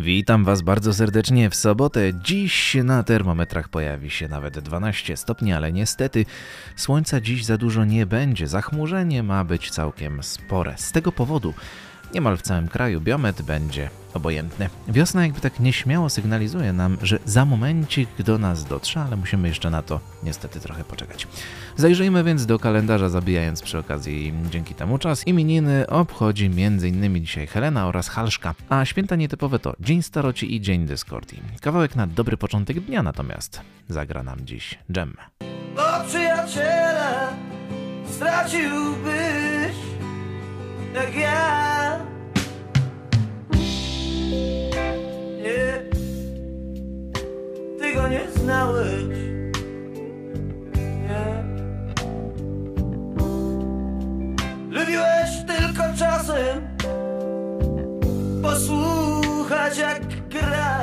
Witam Was bardzo serdecznie w sobotę. Dziś na termometrach pojawi się nawet 12 stopni, ale niestety słońca dziś za dużo nie będzie. Zachmurzenie ma być całkiem spore. Z tego powodu Niemal w całym kraju biometr będzie obojętny. Wiosna jakby tak nieśmiało sygnalizuje nam, że za momencik do nas dotrze, ale musimy jeszcze na to niestety trochę poczekać. Zajrzyjmy więc do kalendarza, zabijając przy okazji dzięki temu czas. Imieniny obchodzi m.in. dzisiaj Helena oraz Halszka, a święta nietypowe to Dzień Staroci i Dzień Dyskordii. Kawałek na dobry początek dnia natomiast zagra nam dziś Dżem. O przyjaciela straciłbyś jak ja go nie znałeś. Nie. Lubiłeś tylko czasem Posłuchać jak gra